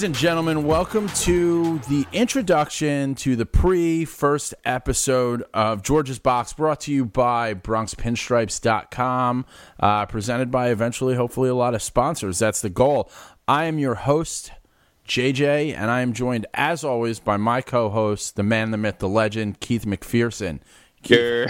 Ladies and gentlemen, welcome to the introduction to the pre first episode of George's Box, brought to you by BronxPinstripes.com, uh, presented by eventually, hopefully, a lot of sponsors. That's the goal. I am your host, JJ, and I am joined, as always, by my co host, the man, the myth, the legend, Keith McPherson. You're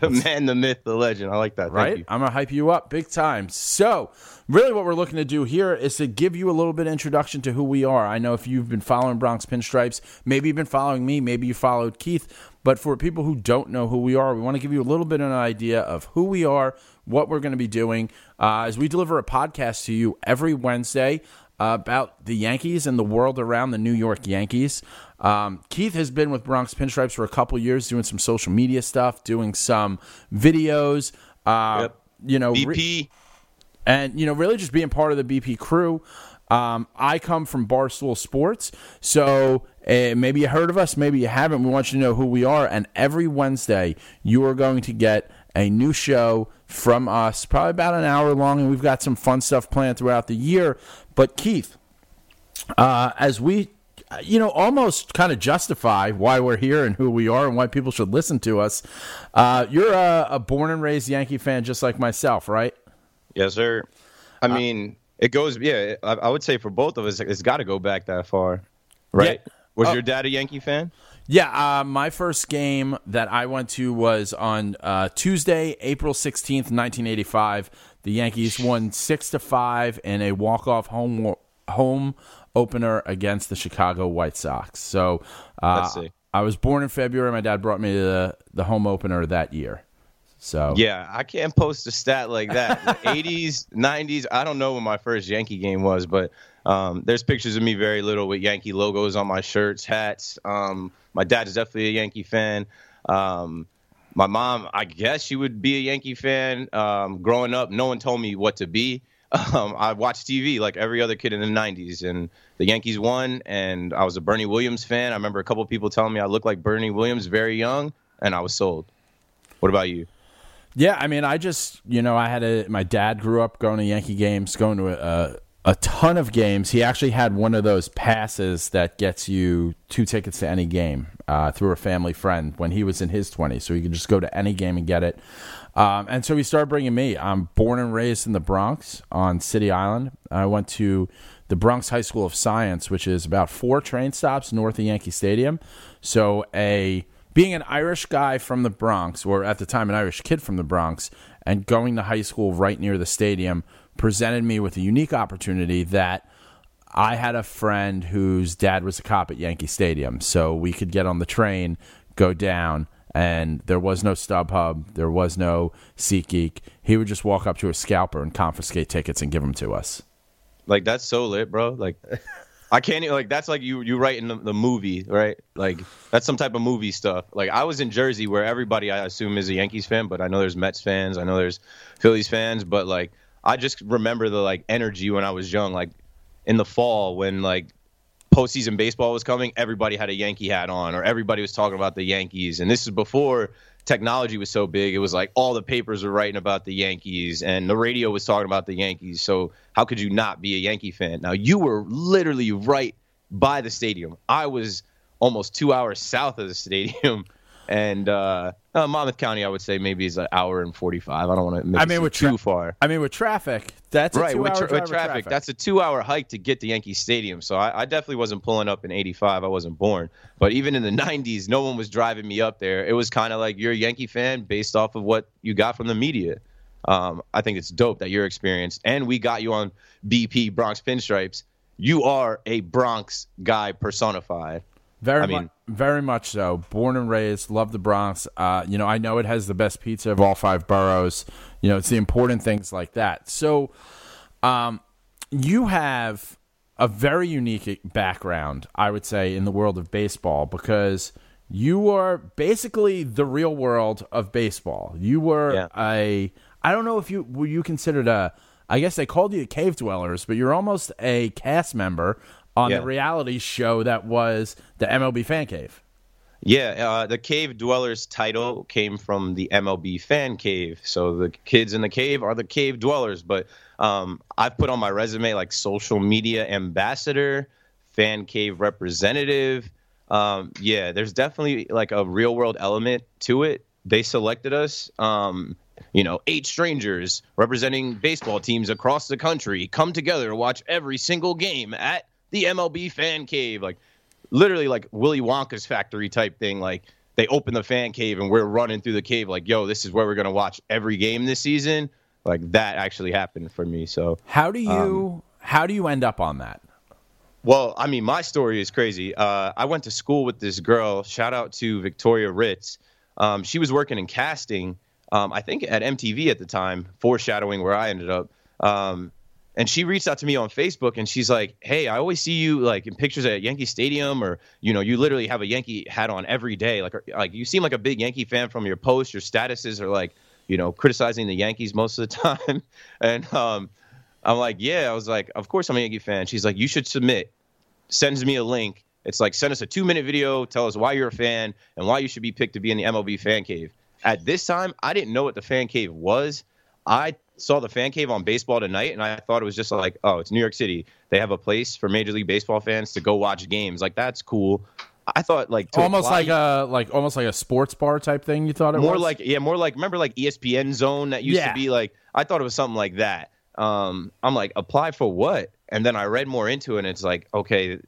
the man, the myth, the legend. I like that. Thank right? you. I'm gonna hype you up big time. So, really, what we're looking to do here is to give you a little bit of introduction to who we are. I know if you've been following Bronx Pinstripes, maybe you've been following me, maybe you followed Keith. But for people who don't know who we are, we want to give you a little bit of an idea of who we are, what we're going to be doing, uh, as we deliver a podcast to you every Wednesday about the Yankees and the world around the New York Yankees. Um, Keith has been with Bronx Pinstripes for a couple years, doing some social media stuff, doing some videos. Uh, Yep. You know, re- BP. and you know really just being part of the BP crew. Um, I come from Barstool Sports, so uh, maybe you heard of us, maybe you haven't. We want you to know who we are, and every Wednesday you are going to get a new show from us, probably about an hour long, and we've got some fun stuff planned throughout the year. But Keith, uh, as we you know almost kind of justify why we're here and who we are and why people should listen to us uh, you're a, a born and raised yankee fan just like myself right Yes, sir. I mean, it goes. Yeah, I, I would say for both of us, it's got to go back that far, right? Yeah. Was Oh. your dad a Yankee fan? Yeah, uh, my first game that I went to was on uh, Tuesday, April sixteenth, nineteen eighty-five. The Yankees won six to five in a walk-off home home opener against the Chicago White Sox. So uh, I was born in February. My dad brought me the the home opener that year. So Yeah, I can't post a stat like that. The 80s, 90s. I don't know when my first Yankee game was, but um, there's pictures of me very little with Yankee logos on my shirts, hats. Um, my dad's definitely a Yankee fan. Um, my mom, I guess she would be a Yankee fan. Um, growing up, no one told me what to be. Um, I watched TV like every other kid in the 90s, and the Yankees won, and I was a Bernie Williams fan. I remember a couple people telling me I looked like Bernie Williams very young, and I was sold. What about you? Yeah, I mean, I just you know, I had a my dad grew up going to Yankee games, going to a, a ton of games. He actually had one of those passes that gets you two tickets to any game uh, through a family friend when he was in his twenties, so you could just go to any game and get it. Um, and so he started bringing me. I'm born and raised in the Bronx on City Island. I went to the Bronx High School of Science, which is about four train stops north of Yankee Stadium. So a being an Irish guy from the Bronx, or at the time an Irish kid from the Bronx, and going to high school right near the stadium presented me with a unique opportunity that I had a friend whose dad was a cop at Yankee Stadium, so we could get on the train, go down, and there was no StubHub, there was no SeatGeek. He would just walk up to a scalper and confiscate tickets and give them to us. Like that's so lit, bro. Like I can't even- like that's like you you write in the, the movie, right? Like that's some type of movie stuff. Like I was in Jersey where everybody I assume is a Yankees fan, but I know there's Mets fans, I know there's Phillies fans, but like I just remember the like energy when I was young, like in the fall when like postseason baseball was coming, everybody had a Yankee hat on, or everybody was talking about the Yankees. And this is before technology was so big. It was like all the papers were writing about the Yankees, and the radio was talking about the Yankees. So how could you not be a Yankee fan? Now you were literally right by the stadium. I was almost two hours south of the stadium. And uh, uh, Monmouth County, I would say maybe is an hour and forty-five. I don't want to make I mean, seem with too far I mean, with traffic, that's a right with, tra- with with traffic, That's a two-hour hike to get to Yankee Stadium. So I, I definitely wasn't pulling up in '85. I wasn't born. But even in the '90s, no one was driving me up there. It was kind of like you're a Yankee fan based off of what you got from the media. Um, I think it's dope that you're experienced, and we got you on BP Bronx Pinstripes. You are a Bronx guy personified. Very, I mu- very much so. Born and raised, love the Bronx. Uh, you know, I know it has the best pizza of all five boroughs. You know, it's the important things like that. So, um, you have a very unique background, I would say, in the world of baseball because you are basically the real world of baseball. You were Yeah. a, I don't know if you were you considered a, I guess they called you the cave dwellers, but you're almost a cast member on Yeah. the reality show that was the MLB Fan Cave. Yeah, uh, the Cave Dwellers title came from the MLB Fan Cave. So the kids in the cave are the cave dwellers. But um, I've put on my resume like social media ambassador, fan cave representative. Um, yeah, there's definitely like a real world element to it. They selected us. Um, you know, eight strangers representing baseball teams across the country come together to watch every single game at the MLB Fan Cave. Like literally like Willy Wonka's factory type thing. Like they open the fan cave and we're running through the cave like, yo, this is where we're gonna watch every game this season. Like that actually happened for me. So How do you Um, how do you end up on that? well, I mean, my story is crazy. Uh, I went to school with this girl. Shout out to Victoria Ritz. Um, she was working in casting, um, I think at MTV at the time, foreshadowing where I ended up. Um, and she reached out to me on Facebook and she's like, "Hey, I always see you like in pictures at Yankee Stadium, or you know, you literally have a Yankee hat on every day. Like, like you seem like a big Yankee fan from your posts. Your statuses are like, you know, criticizing the Yankees most of the time." and um, I'm like, "Yeah." I was like, "Of course I'm a Yankee fan." She's like, "You should submit." Sends me a link. It's like send us a two minute video, tell us why you're a fan and why you should be picked to be in the MLB fan cave. At this time, I didn't know what the fan cave was. I saw the fan cave on baseball tonight and I thought it was just like, oh, it's New York City. They have a place for Major League Baseball fans to go watch games. Like that's cool. I thought like almost apply- like a like almost like a sports bar type thing. You thought it more was like yeah, more like remember like ESPN Zone that used Yeah. to be like I thought it was something like that. Um, I'm like apply for what? And then I read more into it, and it's like okay,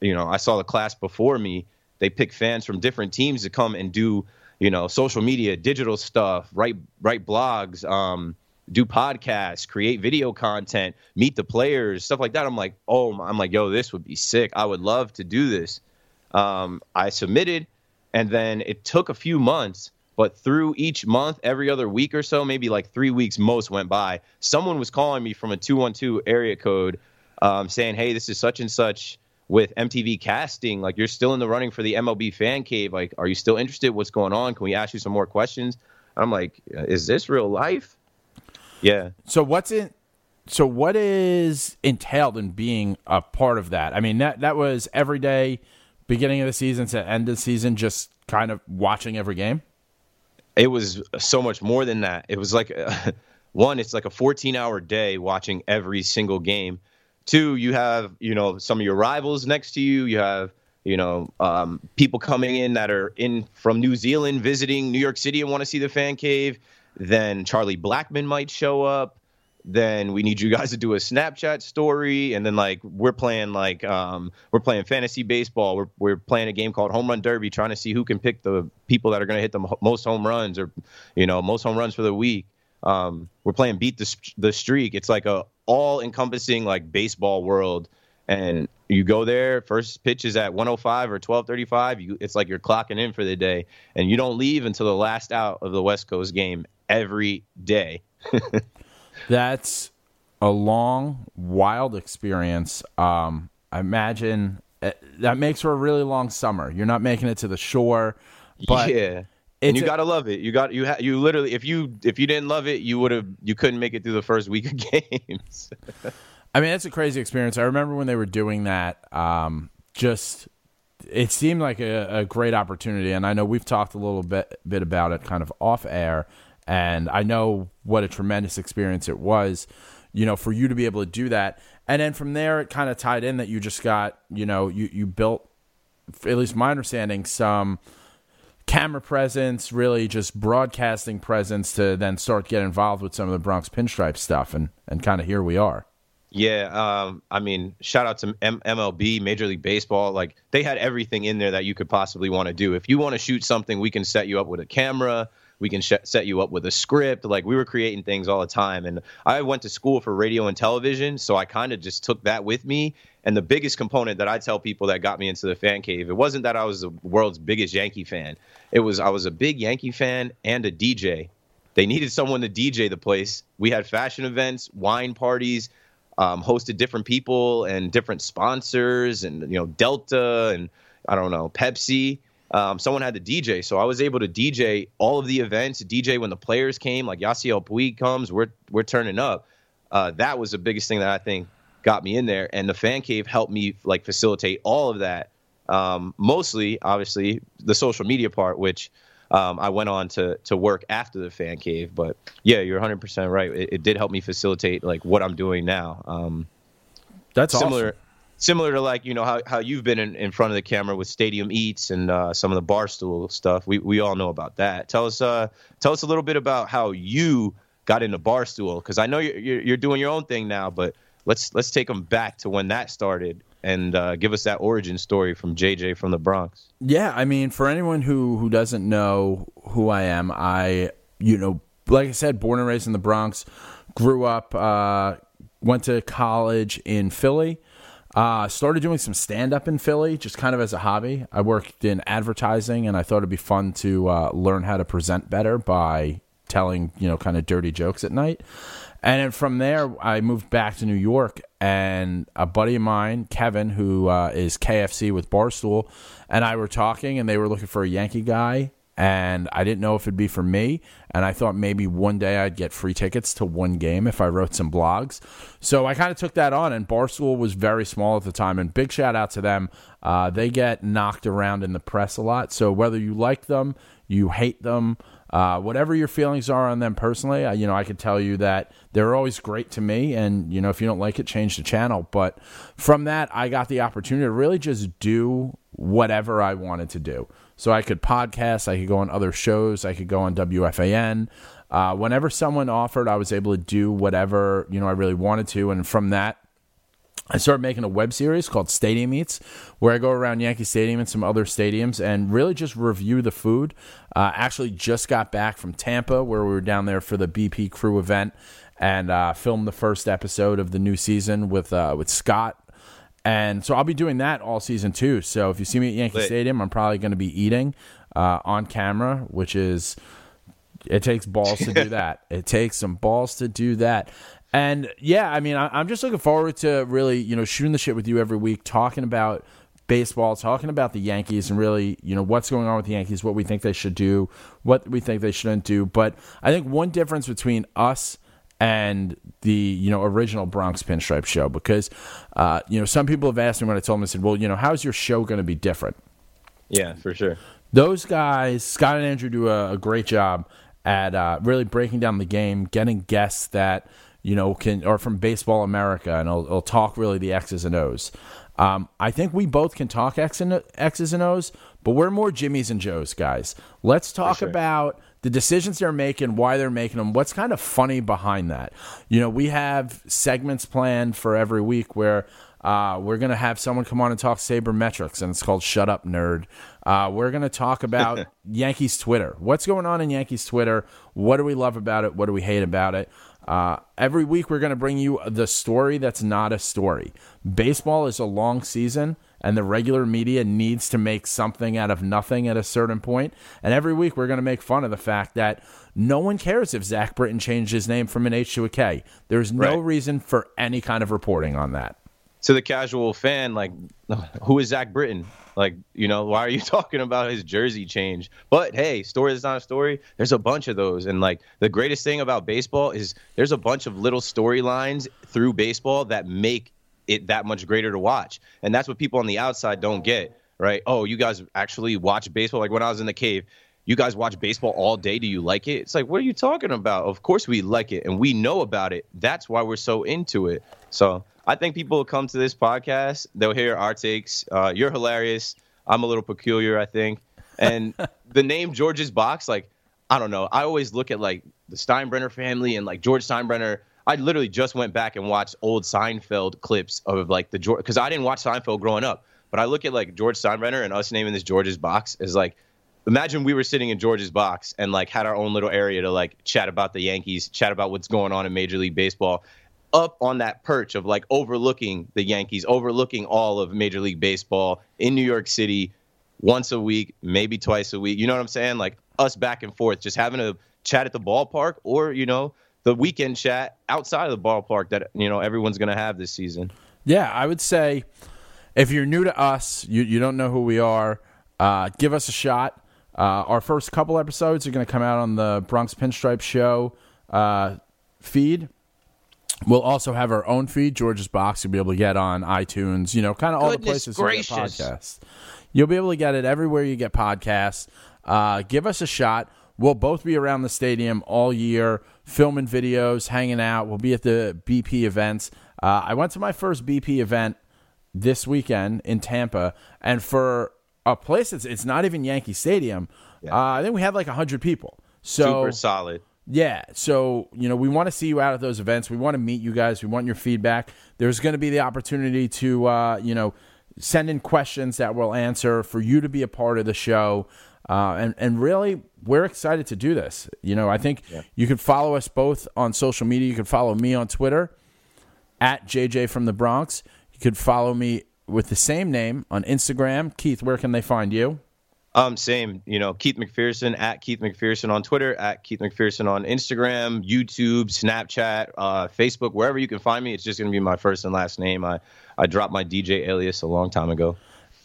you know, I saw the class before me. They pick fans from different teams to come and do you know social media, digital stuff, write write blogs, um, do podcasts, create video content, meet the players, stuff like that. I'm like, oh, I'm like, yo, this would be sick. I would love to do this. Um, I submitted, and then it took a few months. But through each month, every other week or so, maybe like three weeks most went by, someone was calling me from a 212 area code um, saying, hey, this is such and such with MTV casting. Like, you're still in the running for the MLB fan cave. Like, are you still interested? What's going on? Can we ask you some more questions? I'm like, is this real life? Yeah. So what's in? So what is entailed in being a part of that? I mean that that was every day, beginning of the season to end of the season, just kind of watching every game. it was so much more than that. It was like one, it's like a 14 hour day watching every single game. Two, you have you know some of your rivals next to you. You have you know um, people coming in that are in from New Zealand visiting New York City and want to see the fan cave. Then Charlie Blackmon might show up. Then we need you guys to do a Snapchat story, and then like we're playing like um, we're playing fantasy baseball. We're we're playing a game called Home Run Derby, trying to see who can pick the people that are going to hit the most home runs or you know most home runs for the week. Um, we're playing Beat the the Streak. It's like a all encompassing like baseball world, and you go there. First pitch is at 105 or 12:35. You it's like you're clocking in for the day, and you don't leave until the last out of the West Coast game every day. That's a long, wild experience. Um, I imagine uh, that makes for a really long summer. You're not making it to the shore, but yeah. And you a- gotta love it. You got you ha- you literally if you if you didn't love it, you would have you couldn't make it through the first week of games. I mean, it's a crazy experience. I remember when they were doing that. Um, just it seemed like a, a great opportunity, and I know we've talked a little bit bit about it, kind of off air, and I know what a tremendous experience it was. You know, for you to be able to do that, and then from there, it kind of tied in that you just got, you know, you you built, at least my understanding, some camera presence, really just broadcasting presence to then start getting involved with some of the Bronx pinstripe stuff, and and kind of here we are. Yeah, um, I mean, shout out to M- MLB, Major League Baseball. Like they had everything in there that you could possibly want to do. If you want to shoot something, we can set you up with a camera. We can sh- set you up with a script. Like we were creating things all the time. And I went to school for radio and television, so I kind of just took that with me. And the biggest component that I tell people that got me into the fan cave, it wasn't that I was the world's biggest Yankee fan. It was I was a big Yankee fan and a DJ. They needed someone to DJ the place. We had fashion events, wine parties um, hosted different people and different sponsors and you know Delta and I don't know Pepsi. Um, someone had to DJ, so I was able to DJ all of the events. DJ when the players came, like Yasiel Puig comes, we're we're turning up. Uh, that was the biggest thing that I think got me in there, and the fan cave helped me like facilitate all of that. Um, mostly, obviously, the social media part, which um, I went on to to work after the fan cave. But yeah, you're 100 percent right. It, it did help me facilitate like what I'm doing now. Um, That's similar, awesome. Similar to like you know how, how you've been in, in front of the camera with Stadium Eats and uh, some of the barstool stuff. We we all know about that. Tell us uh tell us a little bit about how you got into barstool because I know you're, you're doing your own thing now, but let's let's take them back to when that started and uh, give us that origin story from JJ from the Bronx. Yeah, I mean, for anyone who who doesn't know who I am, I you know, like I said, born and raised in the Bronx, grew up, uh, went to college in Philly. Uh, started doing some stand up in Philly, just kind of as a hobby. I worked in advertising, and I thought it'd be fun to uh, learn how to present better by telling, you know, kind of dirty jokes at night. And then from there, I moved back to New York, and a buddy of mine, Kevin, who uh, is KFC with Barstool, and I were talking, and they were looking for a Yankee guy, and I didn't know if it'd be for me, and I thought maybe one day I'd get free tickets to one game if I wrote some blogs. So I kind of took that on, and Barstool was very small at the time, and big shout out to them. Uh, they get knocked around in the press a lot, so whether you like them, you hate them. Uh, whatever your feelings are on them personally, I, you know, I could tell you that they're always great to me, and you know, if you don't like it, change the channel. But from that, I got the opportunity to really just do whatever I wanted to do. So I could podcast, I could go on other shows, I could go on WFAN. Uh, whenever someone offered, I was able to do whatever you know I really wanted to, and from that, I started making a web series called Stadium Eats, where I go around Yankee Stadium and some other stadiums and really just review the food. Uh, actually, just got back from Tampa, where we were down there for the BP Crew event and uh, filmed the first episode of the new season with uh, with Scott. And so I'll be doing that all season too. So if you see me at Yankee Lit. Stadium, I'm probably going to be eating uh, on camera, which is it takes balls to do that. It takes some balls to do that. And yeah, I mean, I, I'm just looking forward to really, you know, shooting the shit with you every week, talking about baseball, talking about the Yankees, and really, you know, what's going on with the Yankees, what we think they should do, what we think they shouldn't do. But I think one difference between us and the you know original Bronx Pinstripe show, because uh, you know some people have asked me when I told them, I said, well, you know, how's your show going to be different? Yeah, for sure. those guys, Scott and Andrew, do a, a great job at uh, really breaking down the game, getting guests that you know can are from Baseball America, and it'll, it'll talk really the X's and O's. Um, I think we both can talk X and, X's and O's, but we're more Jimmys and Joes guys. Let's talk sure. about the decisions they're making, why they're making them, what's kind of funny behind that. You know, we have segments planned for every week where uh, we're going to have someone come on and talk sabermetrics, and it's called Shut Up Nerd. Uh, we're going to talk about Yankees Twitter. What's going on in Yankees Twitter? What do we love about it? What do we hate about it? Uh, every week, we're going to bring you the story that's not a story. Baseball is a long season, and the regular media needs to make something out of nothing at a certain point. And every week, we're going to make fun of the fact that no one cares if Zach Britton changed his name from an H to a K. There's no Right. reason for any kind of reporting on that. To the casual fan, like, who is Zach Britton? Like, you know, why are you talking about his jersey change? But hey, story is not a story. There's a bunch of those. And like the greatest thing about baseball is there's a bunch of little storylines through baseball that make it that much greater to watch. And that's what people on the outside don't get, right? Oh, you guys actually watch baseball? Like when I was in the cave, you guys watch baseball all day. Do you like it? It's like, what are you talking about? Of course we like it and we know about it. That's why we're so into it. So I think people will come to this podcast. They'll hear our takes. Uh, you're hilarious. I'm a little peculiar, I think. And the name George's Box, like, I don't know. I always look at like the Steinbrenner family and like George Steinbrenner. I literally just went back and watched old Seinfeld clips of like the George because I didn't watch Seinfeld growing up. But I look at like George Steinbrenner and us naming this George's Box is like imagine we were sitting in George's box and like had our own little area to like chat about the Yankees, chat about what's going on in Major League Baseball, up on that perch of like overlooking the Yankees, overlooking all of Major League Baseball in New York City once a week, maybe twice a week. You know what I'm saying? Like us back and forth, just having a chat at the ballpark or, you know, the weekend chat outside of the ballpark that, you know, everyone's going to have this season. Yeah, I would say if you're new to us, you, you don't know who we are, uh, give us a shot. Uh, our first couple episodes are going to come out on the Bronx Pinstripe Show uh, feed. We'll also have our own feed, George's Box. You'll be able to get on iTunes, you know, kind of all the places gracious. you get podcasts. You'll be able to get it everywhere you get podcasts. Uh, give us a shot. We'll both be around the stadium all year, filming videos, hanging out. We'll be at the BP events. Uh, I went to my first BP event this weekend in Tampa, and for a place that's it's not even Yankee Stadium, uh, I think we had like hundred people. So Super solid. Yeah, so you know we want to see you out at those events. We want to meet you guys. We want your feedback. There's going to be the opportunity to uh, you know send in questions that we'll answer for you to be a part of the show. Uh, and and really, we're excited to do this. You know, I think you can follow us both on social media. You can follow me on Twitter at JJ from the Bronx. You could follow me with the same name on Instagram. Keith, where can they find you? Um, same, you know, Keith McPherson at Keith McPherson on Twitter, at Keith McPherson on Instagram, YouTube, Snapchat, uh, Facebook, wherever you can find me. It's just going to be my first and last name. I, I dropped my DJ alias a long time ago.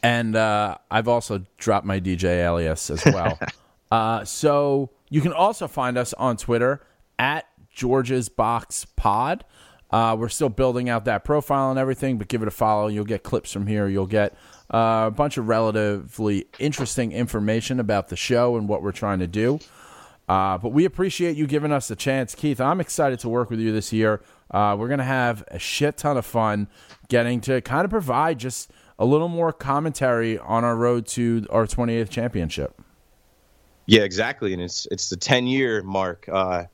And uh, I've also dropped my DJ alias as well. uh, so you can also find us on Twitter at George's Box Pod. Uh, we're still building out that profile and everything, but give it a follow. You'll get clips from here. You'll get a bunch of relatively interesting information about the show and what we're trying to do. Uh, but we appreciate you giving us a chance, Keith. I'm excited to work with you this year. Uh, we're to have a shit ton of fun getting to kind of provide just a little more commentary on our road to our 28th championship. Yeah, exactly. And it's it's the 10 year mark. Uh,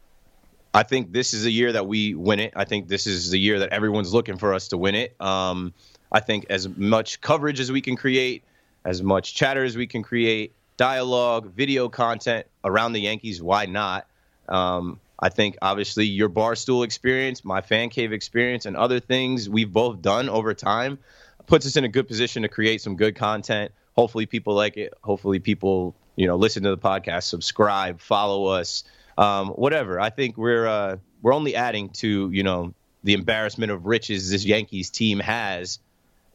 I think this is the year that we win it. I think this is the year that everyone's looking for us to win it. Um, I think as much coverage as we can create, as much chatter as we can create, dialogue, video content around the Yankees, why not? Um, I think obviously your barstool experience, my fan cave experience, and other things we've both done over time puts us in a good position to create some good content. Hopefully, people like it. Hopefully, people you know listen to the podcast, subscribe, follow us, um, whatever. I think we're uh, we're only adding to you know the embarrassment of riches this Yankees team has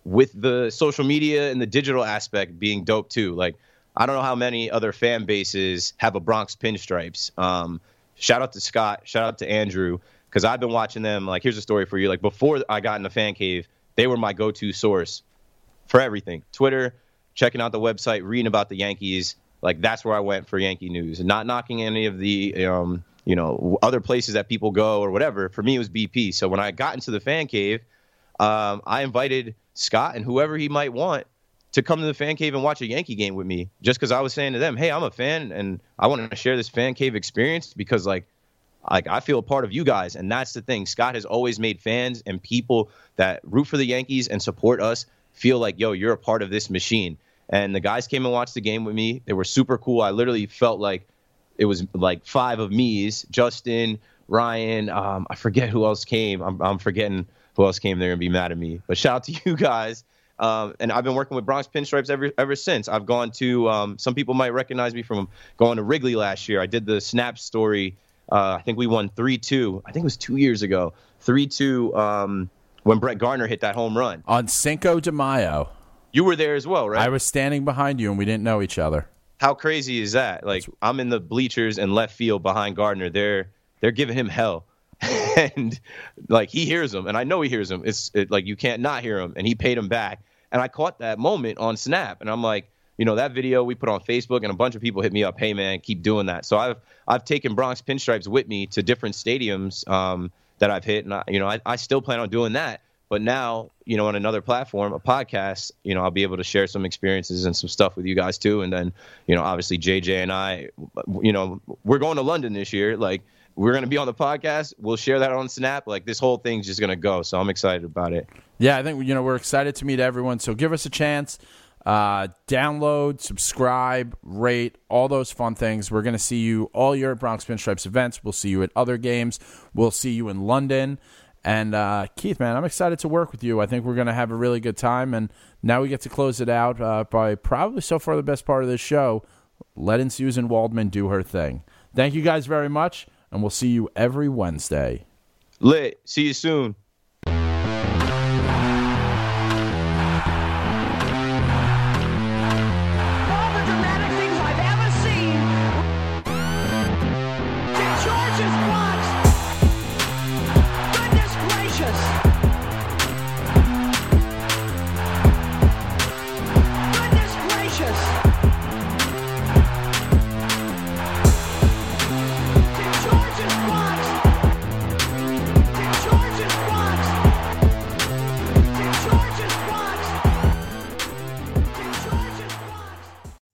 with the social media and the digital aspect being dope too. Like I don't know how many other fan bases have a Bronx pinstripes. Um, shout out to Scott, shout out to Andrew, because I've been watching them. Like here's a story for you. Like before I got in the fan cave, they were my go-to source for everything. Twitter, checking out the website, reading about the Yankees. Like that's where I went for Yankee news, and not knocking any of the um, you know other places that people go or whatever. For me, it was BP. So when I got into the fan cave, um, I invited Scott and whoever he might want to come to the fan cave and watch a Yankee game with me, just because I was saying to them, "Hey, I'm a fan and I want to share this fan cave experience because like." Like I feel a part of you guys, and that's the thing. Scott has always made fans and people that root for the Yankees and support us feel like, yo, you're a part of this machine. And the guys came and watched the game with me. They were super cool. I literally felt like it was like five of me's Justin, Ryan, um, I forget who else came. I'm, I'm forgetting who else came. there and be mad at me. But shout out to you guys. Um, and I've been working with Bronx Pinstripes ever ever since. I've gone to um, some people might recognize me from going to Wrigley last year. I did the snap story. Uh, I think we won three two. I think it was two years ago. Three two um, when Brett Gardner hit that home run. On Cinco de Mayo. You were there as well, right? I was standing behind you and we didn't know each other. How crazy is that? Like I'm in the bleachers and left field behind Gardner. They're they're giving him hell. and like he hears him and I know he hears him. It's it, like you can't not hear him and he paid him back. And I caught that moment on Snap and I'm like, you know, that video we put on Facebook and a bunch of people hit me up, "Hey man, keep doing that." So I've I've taken Bronx pinstripes with me to different stadiums um, that I've hit and I, you know, I, I still plan on doing that. But now, you know, on another platform, a podcast, you know, I'll be able to share some experiences and some stuff with you guys too. And then, you know, obviously JJ and I, you know, we're going to London this year. Like, we're going to be on the podcast. We'll share that on Snap. Like, this whole thing's just going to go. So I'm excited about it. Yeah, I think, you know, we're excited to meet everyone. So give us a chance. Uh, download, subscribe, rate, all those fun things. We're going to see you all year at Bronx Pinstripes events. We'll see you at other games. We'll see you in London. And uh, Keith, man, I'm excited to work with you. I think we're going to have a really good time. And now we get to close it out uh, by probably so far the best part of this show, letting Suzyn Waldman do her thing. Thank you guys very much, and we'll see you every Wednesday. Lit. See you soon.